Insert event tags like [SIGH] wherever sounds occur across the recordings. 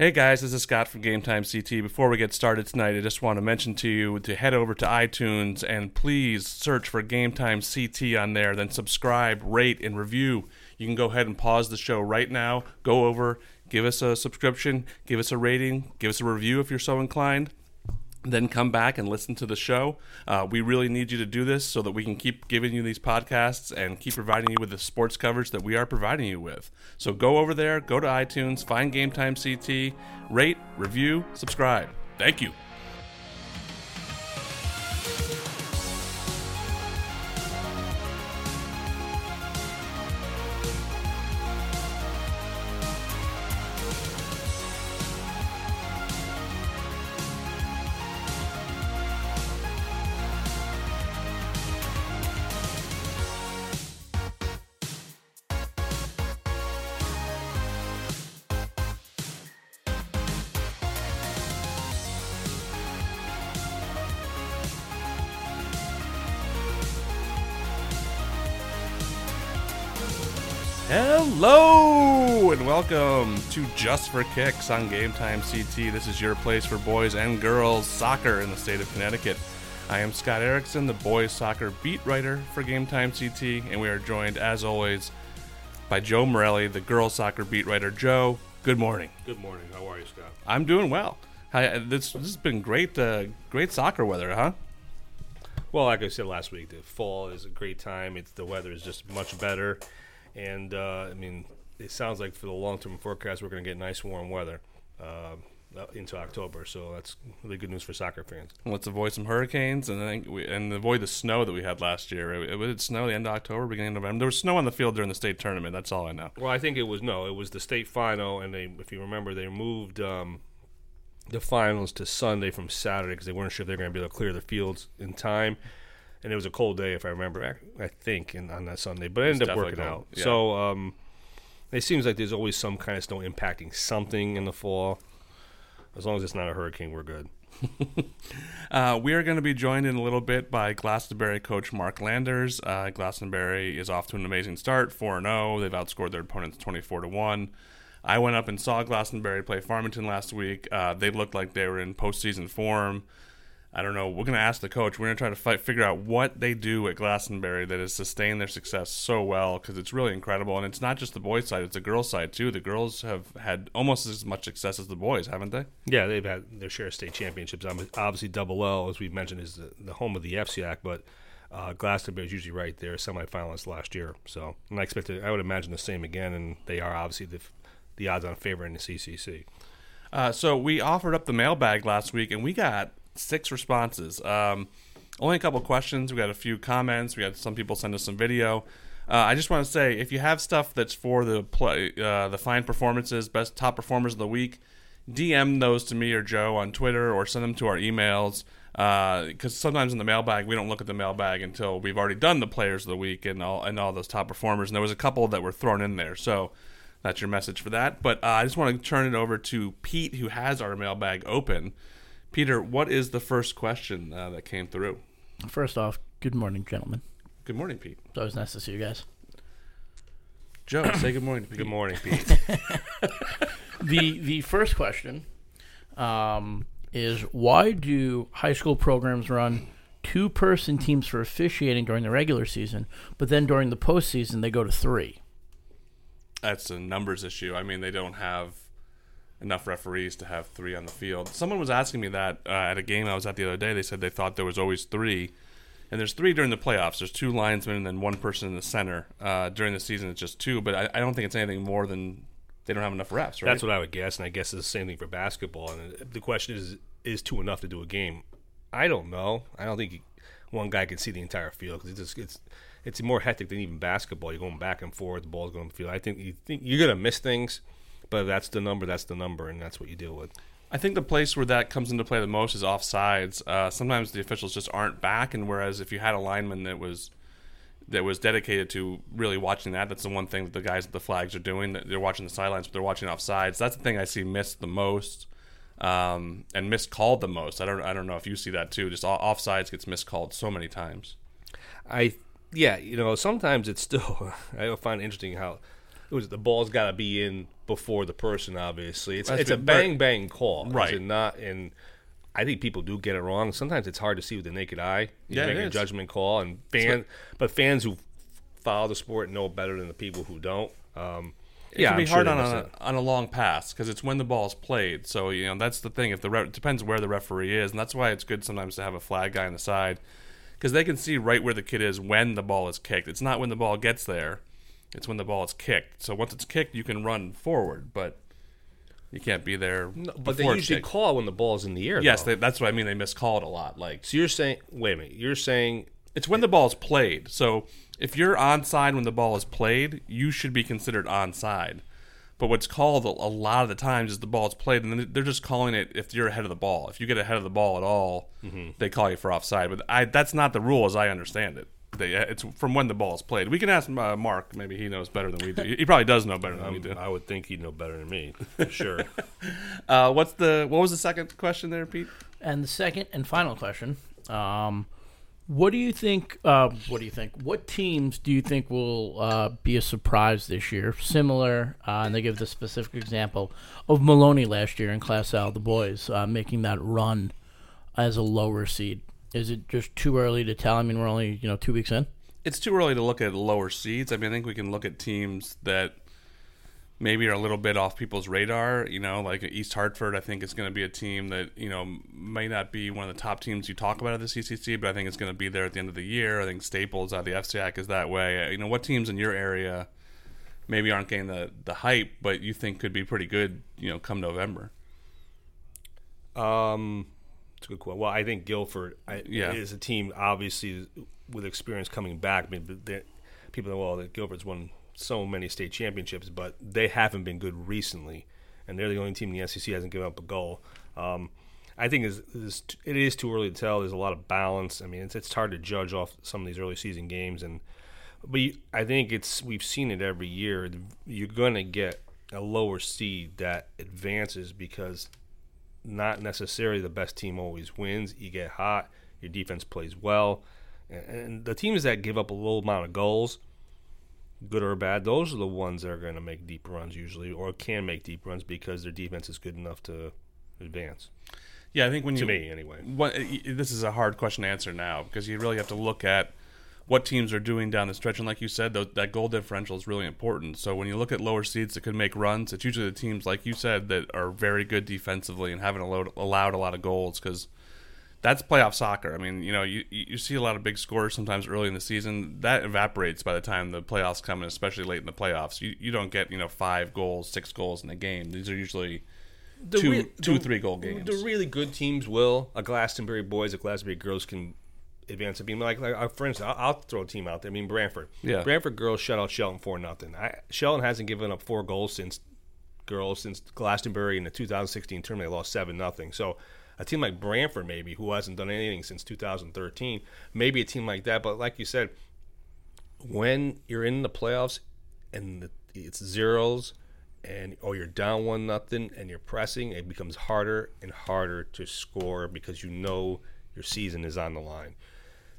Hey guys, this is Scott from Game Time CT. Before we get started tonight, I just want to mention to you to head over to iTunes and please search for Game Time CT on there. Then subscribe, rate, and review. You can go ahead and pause the show right now. Go over, give us a subscription, give us a rating, give us a review if you're so inclined then come back and listen to the show. Uh, we really need you to do this so that we can keep giving you these podcasts and keep providing you with the sports coverage that we are providing you with. So go over there, go to iTunes, find Game Time CT, rate, review, subscribe. Thank you. Hello and welcome to Just for Kicks on Game Time CT. This is your place for boys and girls soccer in the state of Connecticut. I am Scott Erickson, the boys soccer beat writer for Game Time CT, and we are joined, as always, by Joe Morelli, the girls soccer beat writer. Joe, good morning. Good morning. How are you, Scott? I'm doing well. Hi, this, this has been great, uh, great soccer weather, huh? Well, like I said last week, the fall is a great time. It's the weather is just much better, and uh, I mean, it sounds like for the long-term forecast, we're going to get nice warm weather uh, into October. So that's really good news for soccer fans. Let's avoid some hurricanes and I think we, and avoid the snow that we had last year. It, it would snow the end of October, beginning of November. There was snow on the field during the state tournament. That's all I know. Well, I think it was no, it was the state final, and they, if you remember, they moved um, the finals to Sunday from Saturday because they weren't sure if they were going to be able to clear the fields in time. And it was a cold day, if I remember, I think, in, on that Sunday, but it ended up working cold, out. yeah. So um, it seems like there's always some kind of snow impacting something in the fall. As long as it's not a hurricane, we're good. [LAUGHS] Uh, we are going to be joined in a little bit by Glastonbury coach Mark Landers. Uh, Glastonbury is off to an amazing start, four zero. They've outscored their opponents twenty four to one. I went up and saw Glastonbury play Farmington last week. Uh, they looked like they were in postseason form. I don't know. We're going to ask the coach. We're going to try to fight, figure out what they do at Glastonbury that has sustained their success so well because it's really incredible. And it's not just the boys' side; it's the girls' side too. The girls have had almost as much success as the boys, haven't they? Yeah, they've had their share of state championships. Obviously, Double L, as we mentioned, is the, the home of the FCIAC, but uh, Glastonbury is usually right there, semifinalists last year. So, and I expect, it, I would imagine the same again, and they are obviously the the odds-on favorite in the CCC. Uh, so we offered up the mailbag last week, and we got six responses. Um, only a couple questions. We got a few comments. We had some people send us some video. Uh, I just want to say, if you have stuff that's for the play, uh, the fine performances, best top performers of the week, DM those to me or Joe on Twitter, or send them to our emails. Because sometimes in the mailbag, we don't look at the mailbag until we've already done the players of the week and all and all those top performers. And there was a couple that were thrown in there, so that's your message for that. But uh, I just want to turn it over to Pete, who has our mailbag open. Peter, what is the first question uh, that came through? First off, good morning, gentlemen. Good morning, Pete. It's always nice to see you guys. Joe, [COUGHS] say good morning to Pete. Good morning, Pete. [LAUGHS] the The first question um, is why do high school programs run two person teams for officiating during the regular season, but then during the postseason they go to three? That's a numbers issue. I mean, they don't have enough referees to have three on the field. Someone was asking me that uh, at a game I was at the other day. They said they thought there was always three, and there's three during the playoffs. There's two linesmen and then one person in the center. Uh, during the season, it's just two. But I, I don't think it's anything more than they don't have enough refs. Right? That's what I would guess, and I guess it's the same thing for basketball. And the question is, is two enough to do a game? I don't know. I don't think one guy can see the entire field because it's just, it's it's more hectic than even basketball. You're going back and forth, the ball's going to the field. I think you think you're going to miss things, but that's the number. That's the number, and that's what you deal with. I think the place where that comes into play the most is offsides. Uh, sometimes the officials just aren't back, and whereas if you had a lineman that was that was dedicated to really watching that, that's the one thing that the guys at the flags are doing. That they're watching the sidelines, but they're watching offsides. That's the thing I see missed the most, um, and miscalled the most. I don't I don't know if you see that too. Just offsides gets miscalled so many times. I yeah, you know, sometimes it's still [LAUGHS] I find it interesting how was the ball's got to be in before the person. Obviously, it's That's it's a bang bang call, is Right. it not and. I think people do get it wrong. Sometimes it's hard to see with the naked eye. You Yeah, make a judgment call, and fan, but fans who follow the sport know better than the people who don't. Um, It yeah, can be I'm hard they on a, on a long pass because it's when the ball's played. So you know that's the thing. If the re- it depends where the referee is, and that's why it's good sometimes to have a flag guy on the side because they can see right where the kid is when the ball is kicked. It's not when the ball gets there; it's when the ball is kicked. So once it's kicked, you can run forward, but you can't be there. But they usually call when the ball's in the air. Yes, they, that's what I mean. They miscall it a lot. Like so you're saying, wait a minute, you're saying It's when the ball's played. So if you're onside when the ball is played, you should be considered onside. But what's called a, a lot of the times is the ball's played, and then they're just calling it if you're ahead of the ball. If you get ahead of the ball at all, mm-hmm. they call you for offside. But I, that's not the rule as I understand it. They, it's from when the ball is played. We can ask uh, Mark. Maybe he knows better than we do. He probably does know better than we do. I would think he'd know better than me, [LAUGHS] for sure. Uh, what's the what was the second question there, Pete? And the second and final question: um, What do you think? Uh, what do you think? What teams do you think will uh, be a surprise this year? Similar, uh, and they give the specific example of Maloney last year in Class L, the boys uh, making that run as a lower seed. Is it just too early to tell? I mean, we're only you know two weeks in. it's too early to look at lower seeds. I mean, I think we can look at teams that maybe are a little bit off people's radar. You know, like East Hartford. I think is going to be a team that you know may not be one of the top teams you talk about at the CCC, but I think it's going to be there at the end of the year. I think Staples out of the FCAC is that way. You know, what teams in your area maybe aren't getting the the hype, but you think could be pretty good. You know, come November. Um, it's a good question. Well, I think Guilford I, Yeah. is a team, obviously, with experience coming back. I mean, they- people know, well, that Guilford's won so many state championships, but they haven't been good recently. And they're the only team in the SEC hasn't given up a goal. Um, I think is it is too early to tell. There's a lot of balance. I mean, it's it's hard to judge off some of these early season games, and but you, I think it's we've seen it every year. You're going to get a lower seed that advances because not necessarily the best team always wins. You get hot, your defense plays well, and, the teams that give up a little amount of goals, good or bad, those are the ones that are going to make deep runs usually, or can make deep runs because their defense is good enough to advance. Yeah, I think when To you to me, anyway. what, this is a hard question to answer now because you really have to look at what teams are doing down the stretch. And like you said, that goal differential is really important. So when you look at lower seeds that could make runs, it's usually the teams like you said that are very good defensively and haven't allowed, allowed a lot of goals because that's playoff soccer. I mean, you know, you you see a lot of big scores sometimes early in the season. That evaporates by the time the playoffs come, and especially late in the playoffs. You you don't get you know five goals, six goals in a game. These are usually two rea- two the- three goal games. The really good teams will. A Glastonbury boys, a Glastonbury girls can advance. I mean, like, like uh, for instance, I'll, I'll throw a team out there. I mean, Branford. Yeah. Branford girls shut out Shelton four nothing. I Shelton hasn't given up four goals since girls since Glastonbury in the 2016 tournament. They lost seven nothing. So. A team like Branford, maybe, who hasn't done anything since 2013, maybe a team like that. But like you said, when you're in the playoffs and the, it's zeros and or you're down one nothing and you're pressing, it becomes harder and harder to score because you know your season is on the line.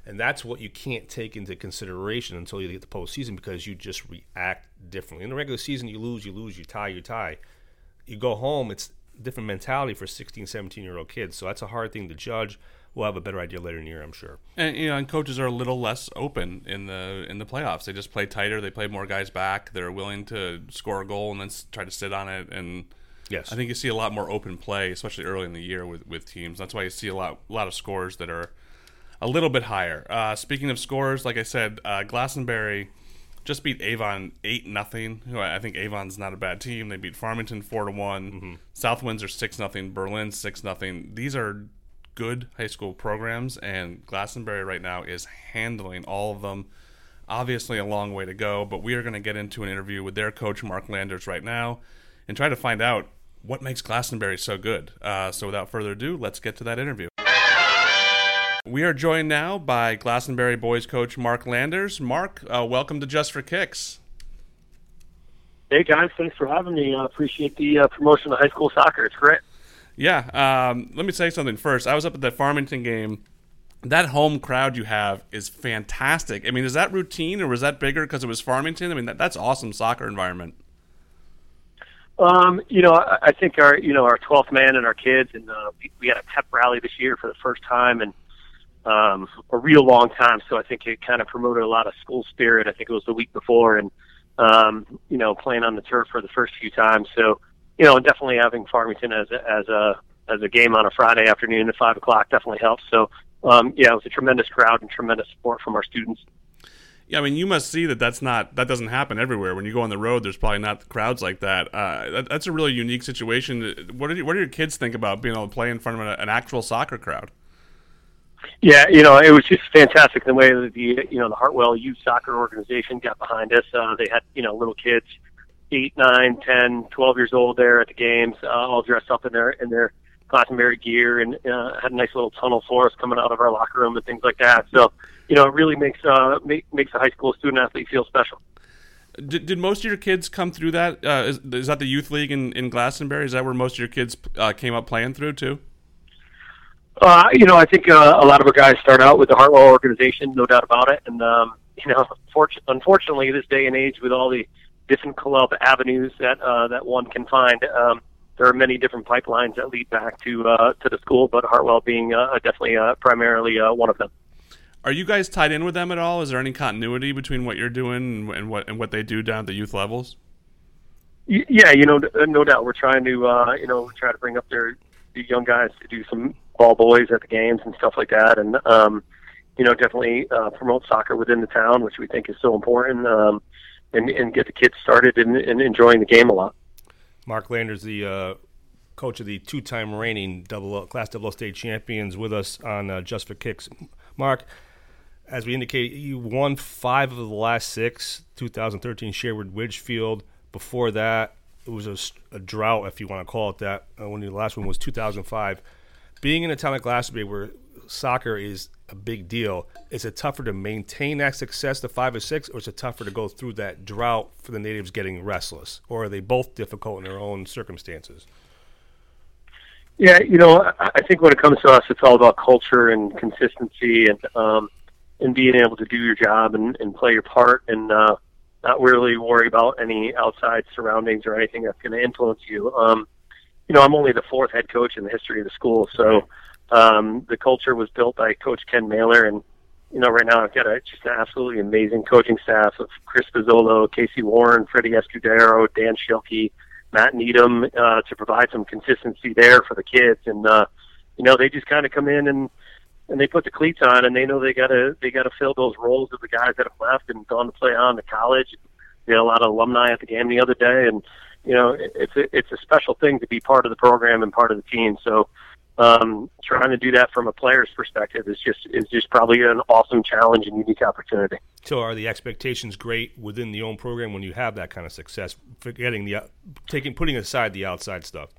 And that's what you can't take into consideration until you get the postseason because you just react differently. In the regular season, you lose, you lose, you tie, you tie. You go home, it's different mentality for 16, 17 year old kids. So that's a hard thing to judge. We'll have a better idea later in the year, I'm sure. And you know, and coaches are a little less open in the in the playoffs. They just play tighter. They play more guys back. They're willing to score a goal and then try to sit on it. And Yes. I think you see a lot more open play, especially early in the year with with teams. That's why you see a lot a lot of scores that are a little bit higher. Uh, speaking of scores, like I said, uh, Glastonbury just beat Avon eight nothing. Who I think Avon's not a bad team. They beat Farmington four to one. South Windsor six nothing. Berlin six nothing. These are good high school programs, and Glastonbury right now is handling all of them. Obviously, a long way to go, but we are going to get into an interview with their coach Mark Landers right now and try to find out what makes Glastonbury so good. Uh, so, without further ado, let's get to that interview. We are joined now by Glastonbury boys coach Mark Landers. Mark, uh, welcome to Just for Kicks. Hey guys, thanks for having me. I appreciate the uh, promotion of high school soccer. It's great. Yeah, um, let me say something first. I was up at the Farmington game that home crowd you have is fantastic. I mean, is that routine or was that bigger because it was Farmington? I mean, that, that's awesome soccer environment. Um, you know, I, I think our you know our 12th man and our kids, and uh, we, we had a pep rally this year for the first time and um, a real long time. So I think it kind of promoted a lot of school spirit. I think it was the week before, and um, you know, playing on the turf for the first few times. So you know, definitely having Farmington as a, as a as a game on a Friday afternoon at five o'clock definitely helps. So um, yeah, it was a tremendous crowd and tremendous support from our students. Yeah, I mean, you must see that that's not that doesn't happen everywhere. When you go on the road, there's probably not crowds like that. Uh, that that's a really unique situation. What do you, what do your kids think about being able to play in front of an, an actual soccer crowd? Yeah, you know, it was just fantastic the way that the you know the Hartwell Youth Soccer Organization got behind us. Uh, they had you know little kids, eight, nine, ten, twelve years old there at the games, uh, all dressed up in their in their Glastonbury gear, and uh, had a nice little tunnel for us coming out of our locker room and things like that. So you know, it really makes uh make, makes a high school student athlete feel special. Did, did most of your kids come through that? Uh, is, is that the youth league in, in Glastonbury? Is that where most of your kids uh, came up playing through too? Uh, you know, I think uh, a lot of our guys start out with the Hartwell organization, no doubt about it. And um, you know, fortunately, unfortunately, this day and age, with all the different club avenues that uh, that one can find, um, there are many different pipelines that lead back to uh, to the school. But Hartwell being uh, definitely uh, primarily uh, one of them. Are you guys tied in with them at all? Is there any continuity between what you're doing and what and what they do down at the youth levels? Yeah, you know, no doubt. We're trying to, uh, you know, try to bring up their the young guys to do some ball boys at the games and stuff like that, and um, you know, definitely uh, promote soccer within the town, which we think is so important, um, and and get the kids started and, and enjoying the game a lot. Mark Landers, the uh, coach of the two-time reigning double class double state champions, with us on uh, Just for Kicks. Mark, as we indicated, you won five of the last six. 2013 Sherwood Ridgefield. Before that, it was a, a drought, if you want to call it that. Uh, when the last one was 2005. Being in a town like Glastonbury, where soccer is a big deal, is it tougher to maintain that success, the five or six, or is it tougher to go through that drought for the natives getting restless, or are they both difficult in their own circumstances? Yeah, you know, I think when it comes to us, it's all about culture and consistency, and um, and being able to do your job and, and play your part and uh, not really worry about any outside surroundings or anything that's going to influence you. Um, you know, I'm only the fourth head coach in the history of the school, so um, the culture was built by Coach Ken Mailer, and you know, right now I've got a, just an absolutely amazing coaching staff of Chris Pizzolo, Casey Warren, Freddie Escudero, Dan Schilke, Matt Needham, uh, to provide some consistency there for the kids, and uh, you know, they just kind of come in and and they put the cleats on and they know they gotta they gotta fill those roles of the guys that have left and gone to play on to college. We had a lot of alumni at the game the other day, and you know it's a, it's a special thing to be part of the program and part of the team. So um, trying to do that from a player's perspective is just is just probably an awesome challenge and unique opportunity. So, are the expectations great within the own program when you have that kind of success? Forgetting the taking putting aside the outside stuff.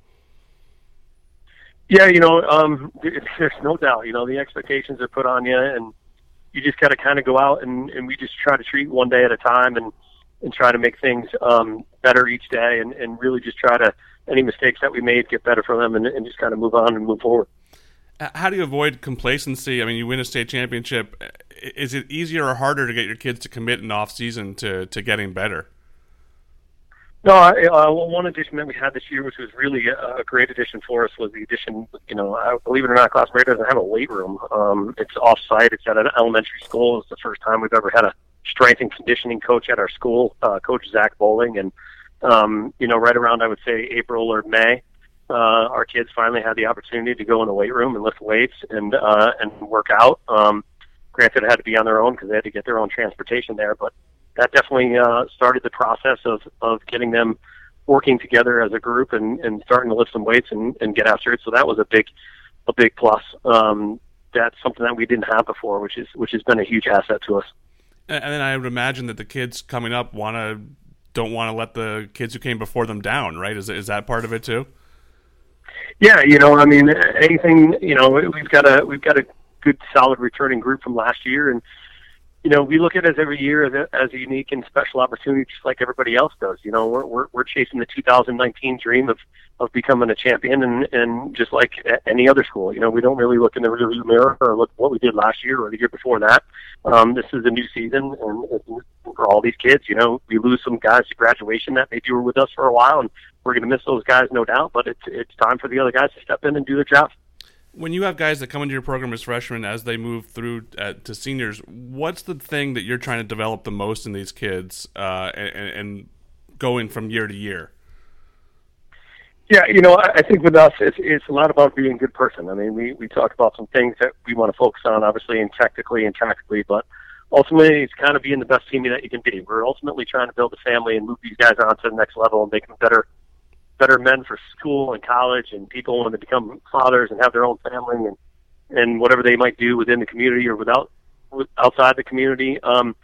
Yeah, you know, um, [LAUGHS] there's no doubt. You know, the expectations are put on you, and you just got to kind of go out and, and we just try to treat one day at a time and and try to make things um, better each day, and, and really just try to any mistakes that we made get better from them, and, and just kind of move on and move forward. How do you avoid complacency? I mean, you win a state championship. Is it easier or harder to get your kids to commit in off season to to getting better? No, I, uh, one addition that we had this year, which was really a, a great addition for us, was the addition. You know, I, believe it or not, Glastonbury doesn't have a weight room. Um, it's off-site. It's at an elementary school. It's the first time we've ever had a strength and conditioning coach at our school, uh, Coach Zach Bowling. And um, you know, right around I would say April or May, uh, our kids finally had the opportunity to go in the weight room and lift weights and uh, and work out. Um, granted, it had to be on their own because they had to get their own transportation there, but that definitely uh, started the process of of getting them working together as a group and, and starting to lift some weights and, and get after it. So that was a big a big plus. Um, that's something that we didn't have before, which is which has been a huge asset to us. And then I would imagine that the kids coming up want to don't want to let the kids who came before them down, right? Is is that part of it too? Yeah, you know, I mean, anything, you know, we've got a we've got a good solid returning group from last year, and you know, we look at it every year as a, as a unique and special opportunity, just like everybody else does. You know, we're we're, we're chasing the 2019 dream of of becoming a champion and and just like any other school you know we don't really look in the rearview mirror or look what we did last year or the year before that. Um this is a new season and for all these kids you know we lose some guys to graduation that maybe were with us for a while and we're going to miss those guys no doubt but it's it's time for the other guys to step in and do their job. When you have guys that come into your program as freshmen as they move through uh, to seniors what's the thing that you're trying to develop the most in these kids uh, and, and going from year to year yeah, you know, I think with us, it's, it's a lot about being a good person. I mean, we, we talk about some things that we want to focus on, obviously, and technically and tactically, but ultimately, it's kind of being the best team that you can be. We're ultimately trying to build a family and move these guys on to the next level and make them better, better men for school and college and people when they become fathers and have their own family and, and whatever they might do within the community or without, outside the community. Um,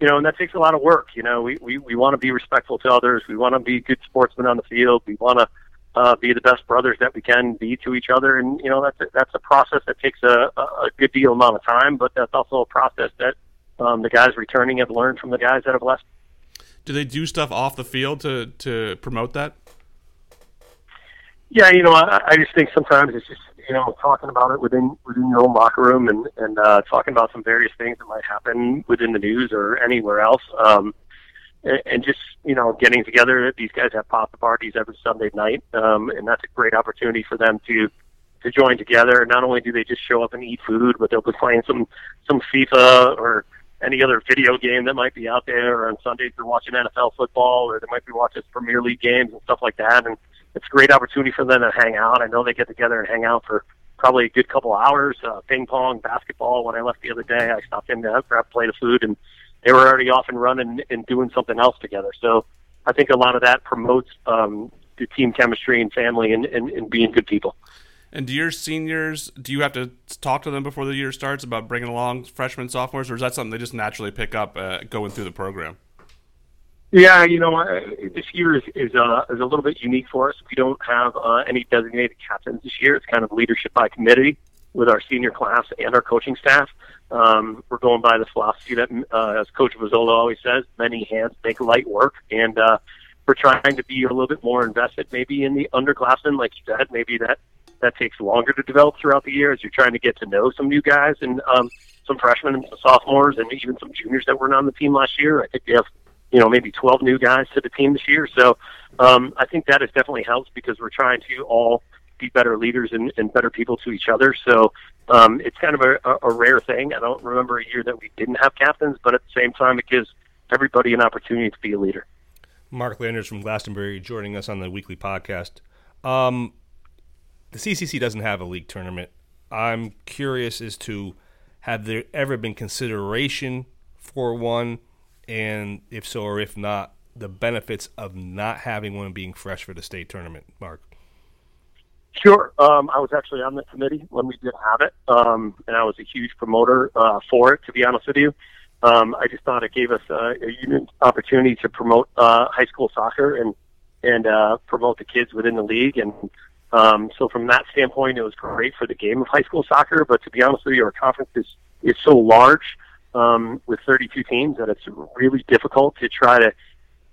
you know, and that takes a lot of work. You know, we, we, we want to be respectful to others. We want to be good sportsmen on the field. We want to, uh, be the best brothers that we can be to each other. And you know that's a, that's a process that takes a, a good deal amount of time, but that's also a process that um, the guys returning have learned from the guys that have left. Do they do stuff off the field to to promote that? Yeah, you know, I, I just think sometimes it's just you know talking about it within within your own locker room and and uh, talking about some various things that might happen within the news or anywhere else. Um, and just you know getting together. These guys have pop parties every Sunday night, um, and that's a great opportunity for them to to join together. Not only do they just show up and eat food, but they'll be playing some some FIFA or any other video game that might be out there. Or on Sundays they're watching NFL football, or they might be watching Premier League games and stuff like that. And it's a great opportunity for them to hang out. I know they get together and hang out for probably a good couple hours. Uh, ping pong, basketball. When I left the other day, I stopped in to grab a plate of food and they were already off and running and doing something else together. So I think a lot of that promotes um, the team chemistry and family and, and, and being good people. And do your seniors, do you have to talk to them before the year starts about bringing along freshmen, sophomores, or is that something they just naturally pick up uh, going through the program? Yeah, you know, uh, this year is is, uh, is a little bit unique for us. We don't have uh, any designated captains this year. It's kind of leadership by committee with our senior class and our coaching staff. Um, we're going by the philosophy that, uh, as Coach Vazzola always says, many hands make light work, and uh, we're trying to be a little bit more invested, maybe in the underclassmen, like you said. Maybe that that takes longer to develop throughout the year as you're trying to get to know some new guys and um, some freshmen and some sophomores and even some juniors that weren't on the team last year. I think we have, you know, maybe 12 new guys to the team this year. So um, I think that has definitely helped because we're trying to all be better leaders and, and better people to each other. So um, it's kind of a, a rare thing. I don't remember a year that we didn't have captains, but at the same time, it gives everybody an opportunity to be a leader. Mark Landers from Glastonbury joining us on the weekly podcast. Um, the CCC doesn't have a league tournament. I'm curious as to have there ever been consideration for one, and if so or if not, the benefits of not having one being fresh for the state tournament, Mark. Sure. Um, I was actually on the committee when we did have it, um, and I was a huge promoter uh, for it. To be honest with you, um, I just thought it gave us uh, a unique opportunity to promote uh, high school soccer and and uh, promote the kids within the league. And um, so, from that standpoint, it was great for the game of high school soccer. But to be honest with you, our conference is is so large um, with 32 teams that it's really difficult to try to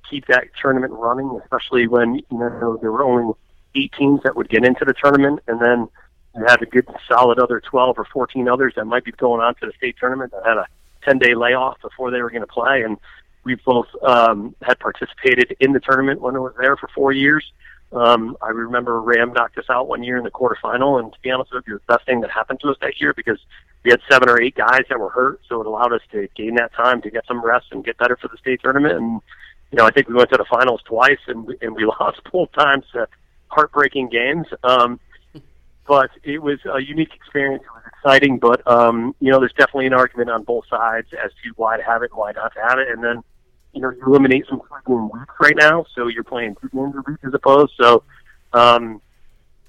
keep that tournament running, especially when you know there were only eight teams that would get into the tournament, and then you had a good solid other 12 or 14 others that might be going on to the state tournament that had a 10 day layoff before they were going to play. And we both um, had participated in the tournament when it was there for four years. Um, I remember Ram knocked us out one year in the quarterfinal, and to be honest with you, the best thing that happened to us that year because we had seven or eight guys that were hurt, so it allowed us to gain that time to get some rest and get better for the state tournament. And you know, I think we went to the finals twice, and we, and we [LAUGHS] lost both times to heartbreaking games. Um, but it was a unique experience. It was exciting, but um, you know, there's definitely an argument on both sides as to why to have it, why not to have it, and then you know, you eliminate some game weeks right now, so you're playing two games a week as opposed. So, um,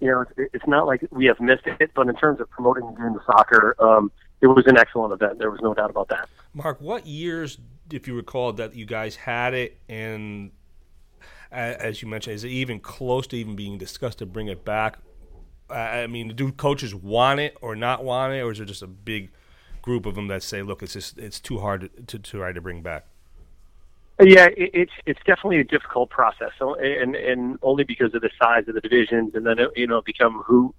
you know, it's, it's not like we have missed it, but in terms of promoting the game of soccer, um, it was an excellent event. There was no doubt about that. Mark, what years, if you recall, that you guys had it, and as you mentioned, is it even close to even being discussed to bring it back? I mean, do coaches want it or not want it, or is there just a big group of them that say, "Look, it's just it's too hard to, to try to bring back"? Yeah, it, it's it's definitely a difficult process, so, and and only because of the size of the divisions, and then it, you know become who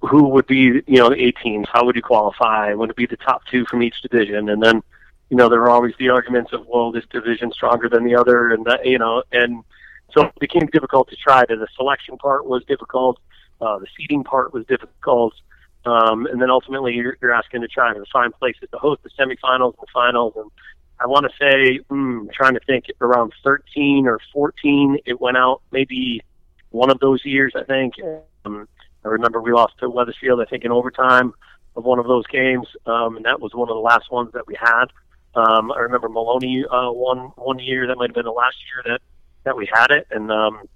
who would be you know the eight teams, how would you qualify? Would it be the top two from each division, and then you know there are always the arguments of well this division's stronger than the other, and that you know and so it became difficult to try. To the selection part was difficult, uh, the seating part was difficult. Um, and then ultimately, you're, you're asking to try to find places to host the semifinals and finals, and I want to say, mm, trying to think, around 13 or 14, it went out maybe one of those years, I think. Um, I remember we lost to Wethersfield, I think, in overtime of one of those games, um, and that was one of the last ones that we had. Um, I remember Maloney uh, one one year. That might have been the last year that that we had it, and um,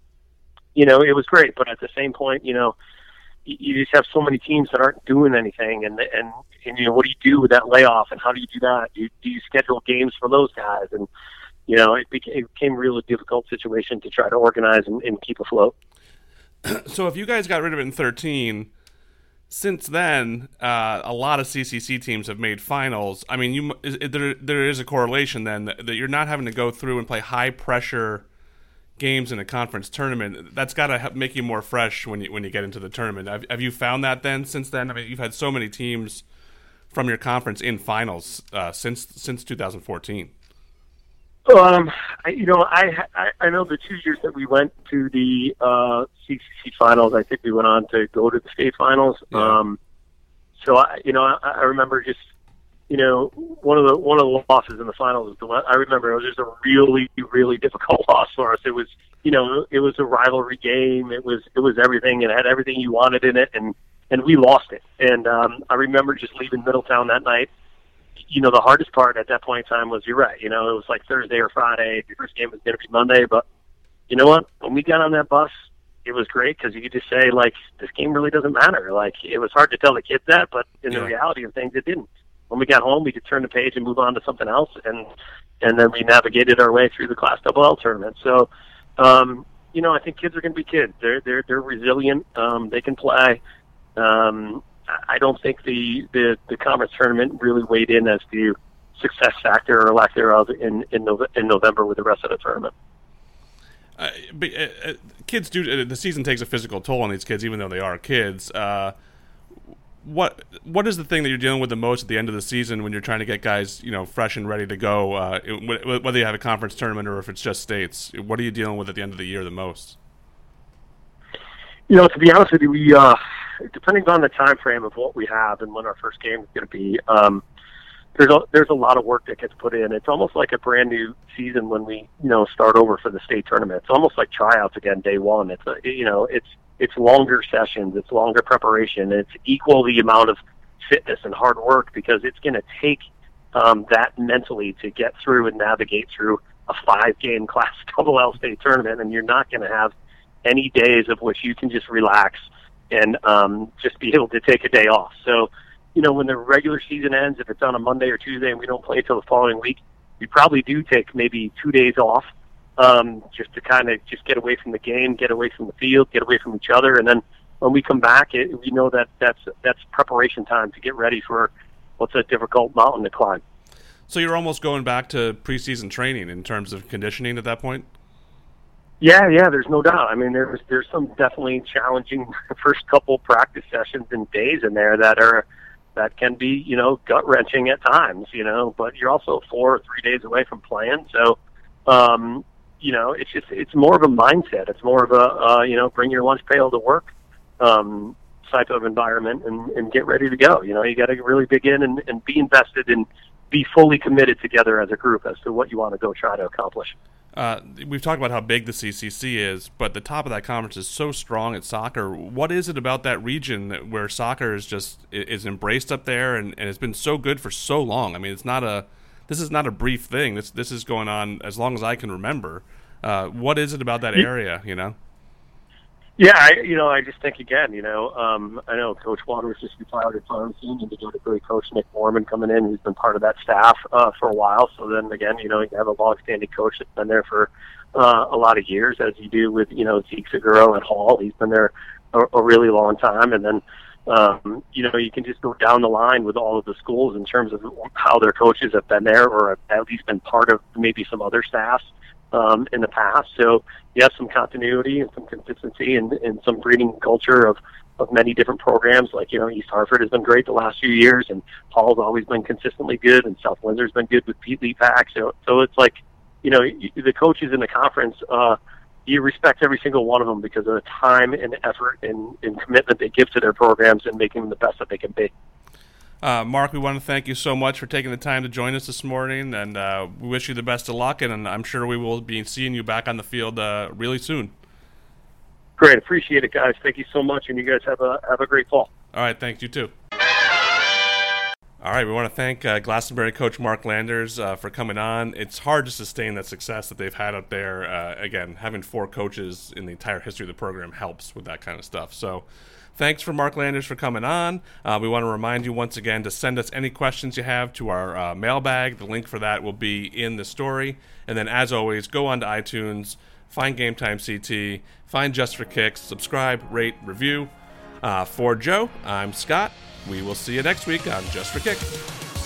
you know, it was great. But at the same point, you know, you just have so many teams that aren't doing anything, and and and you know what do you do with that layoff, and how do you do that? Do you, do you schedule games for those guys? And you know, it became, it became a really difficult situation to try to organize and, and keep afloat. [CLEARS THROAT] so if you guys got rid of it in thirteen, since then, uh, a lot of CCC teams have made finals. I mean, you is, there there is a correlation then that, that you're not having to go through and play high pressure games in a conference tournament, that's got to make you more fresh when you when you get into the tournament. Have, have, you found that then since then? I mean, you've had so many teams from your conference in finals uh, since since 2014. Um, I, you know, I, I I know the two years that we went to the uh, CCC finals, I think we went on to go to the state finals. Yeah. Um, so I, you know, I, I remember just you know, one of the one of the losses in the finals was the I remember it was just a really really difficult [LAUGHS] loss for us. It was you know it was a rivalry game. It was it was everything. It had everything you wanted in it, and and we lost it. And um, I remember just leaving Middletown that night. You know, the hardest part at that point in time was you're right. You know, it was like Thursday or Friday. The first game was going to be Monday, but you know what? When we got on that bus, it was great because you could just say like this game really doesn't matter. Like it was hard to tell the kids that, but in yeah. the reality of things, it didn't when we got home, we could turn the page and move on to something else, and and then we navigated our way through the Class Double L tournament. So, um, you know, I think kids are going to be kids. They're they're they're resilient. Um, they can play. Um, I don't think the, the the conference tournament really weighed in as the success factor or lack thereof in in, Nove- in November with the rest of the tournament. Uh, but, uh, kids do. Uh, the season takes a physical toll on these kids, even though they are kids. Uh, what what is the thing that you're dealing with the most at the end of the season when you're trying to get guys you know fresh and ready to go uh, whether you have a conference tournament or if it's just states what are you dealing with at the end of the year the most? You know to be honest with you we uh, depending on the time frame of what we have and when our first game is going to be um, there's a there's a lot of work that gets put in. It's almost like a brand new season when we you know start over for the state tournament. It's almost like tryouts again day one. It's a you know it's it's longer sessions, it's longer preparation, it's equal the amount of fitness and hard work because it's going to take um, that mentally to get through and navigate through a five game [LAUGHS] class double L state tournament, and you're not going to have any days of which you can just relax and um, just be able to take a day off. So, you know, when the regular season ends, if it's on a Monday or Tuesday and we don't play till the following week, we probably do take maybe two days off um, just to kind of just get away from the game, get away from the field, get away from each other, and then when we come back, it, we know that that's that's preparation time to get ready for what's a difficult mountain to climb. So you're almost going back to preseason training in terms of conditioning at that point. Yeah, yeah, there's no doubt. I mean, there's there's some definitely challenging [LAUGHS] first couple practice sessions and days in there that are that can be you know gut wrenching at times, you know. But you're also four or three days away from playing, so um, you know, it's just it's more of a mindset. It's more of a uh, you know, bring your lunch pail to work um, type of environment and, and get ready to go. You know, you got to really begin and, and be invested and be fully committed together as a group as to what you want to go try to accomplish. Uh, we've talked about how big the CCC is, but the top of that conference is so strong at soccer. What is it about that region that, where soccer is just is embraced up there and, and it's been so good for so long? I mean, it's not a this is not a brief thing. This this is going on as long as I can remember. Uh, what is it about that area? You know. Yeah, I, you know, I just think again, you know, um, I know Coach Waters just retired at Farmington, and you got a great coach Nick Mormon coming in, who's been part of that staff uh, for a while. So then again, you know, you have a long-standing coach that's been there for uh, a lot of years, as you do with you know Zeke Seguro at Hall. He's been there a, a really long time, and then Um, you know, you can just go down the line with all of the schools in terms of how their coaches have been there or have at least been part of maybe some other staffs um, in the past. So you have some continuity and some consistency and, and some breeding culture of of many different programs. Like you know, East Hartford has been great the last few years, and Hall's always been consistently good, and South Windsor's been good with Pete Lepak. So so it's like you know the coaches in the conference. uh you respect every single one of them because of the time and effort and, and commitment they give to their programs and making them the best that they can be. Uh, Mark, we want to thank you so much for taking the time to join us this morning, and uh, we wish you the best of luck. And I'm sure we will be seeing you back on the field uh, really soon. Great, appreciate it, guys. Thank you so much, and you guys have a have a great fall. All right, thanks you too. All right, we want to thank uh, Glastonbury coach Mark Landers uh, for coming on. It's hard to sustain that success that they've had up there. Uh, again, having four coaches in the entire history of the program helps with that kind of stuff. So, thanks for Mark Landers for coming on. Uh, we want to remind you once again to send us any questions you have to our uh, mailbag. The link for that will be in the story. And then, as always, go on to iTunes find Game Time CT, find Just for Kicks, subscribe, rate, review. Uh, for Joe, I'm Scott. We will see you next week on Just for Kicks.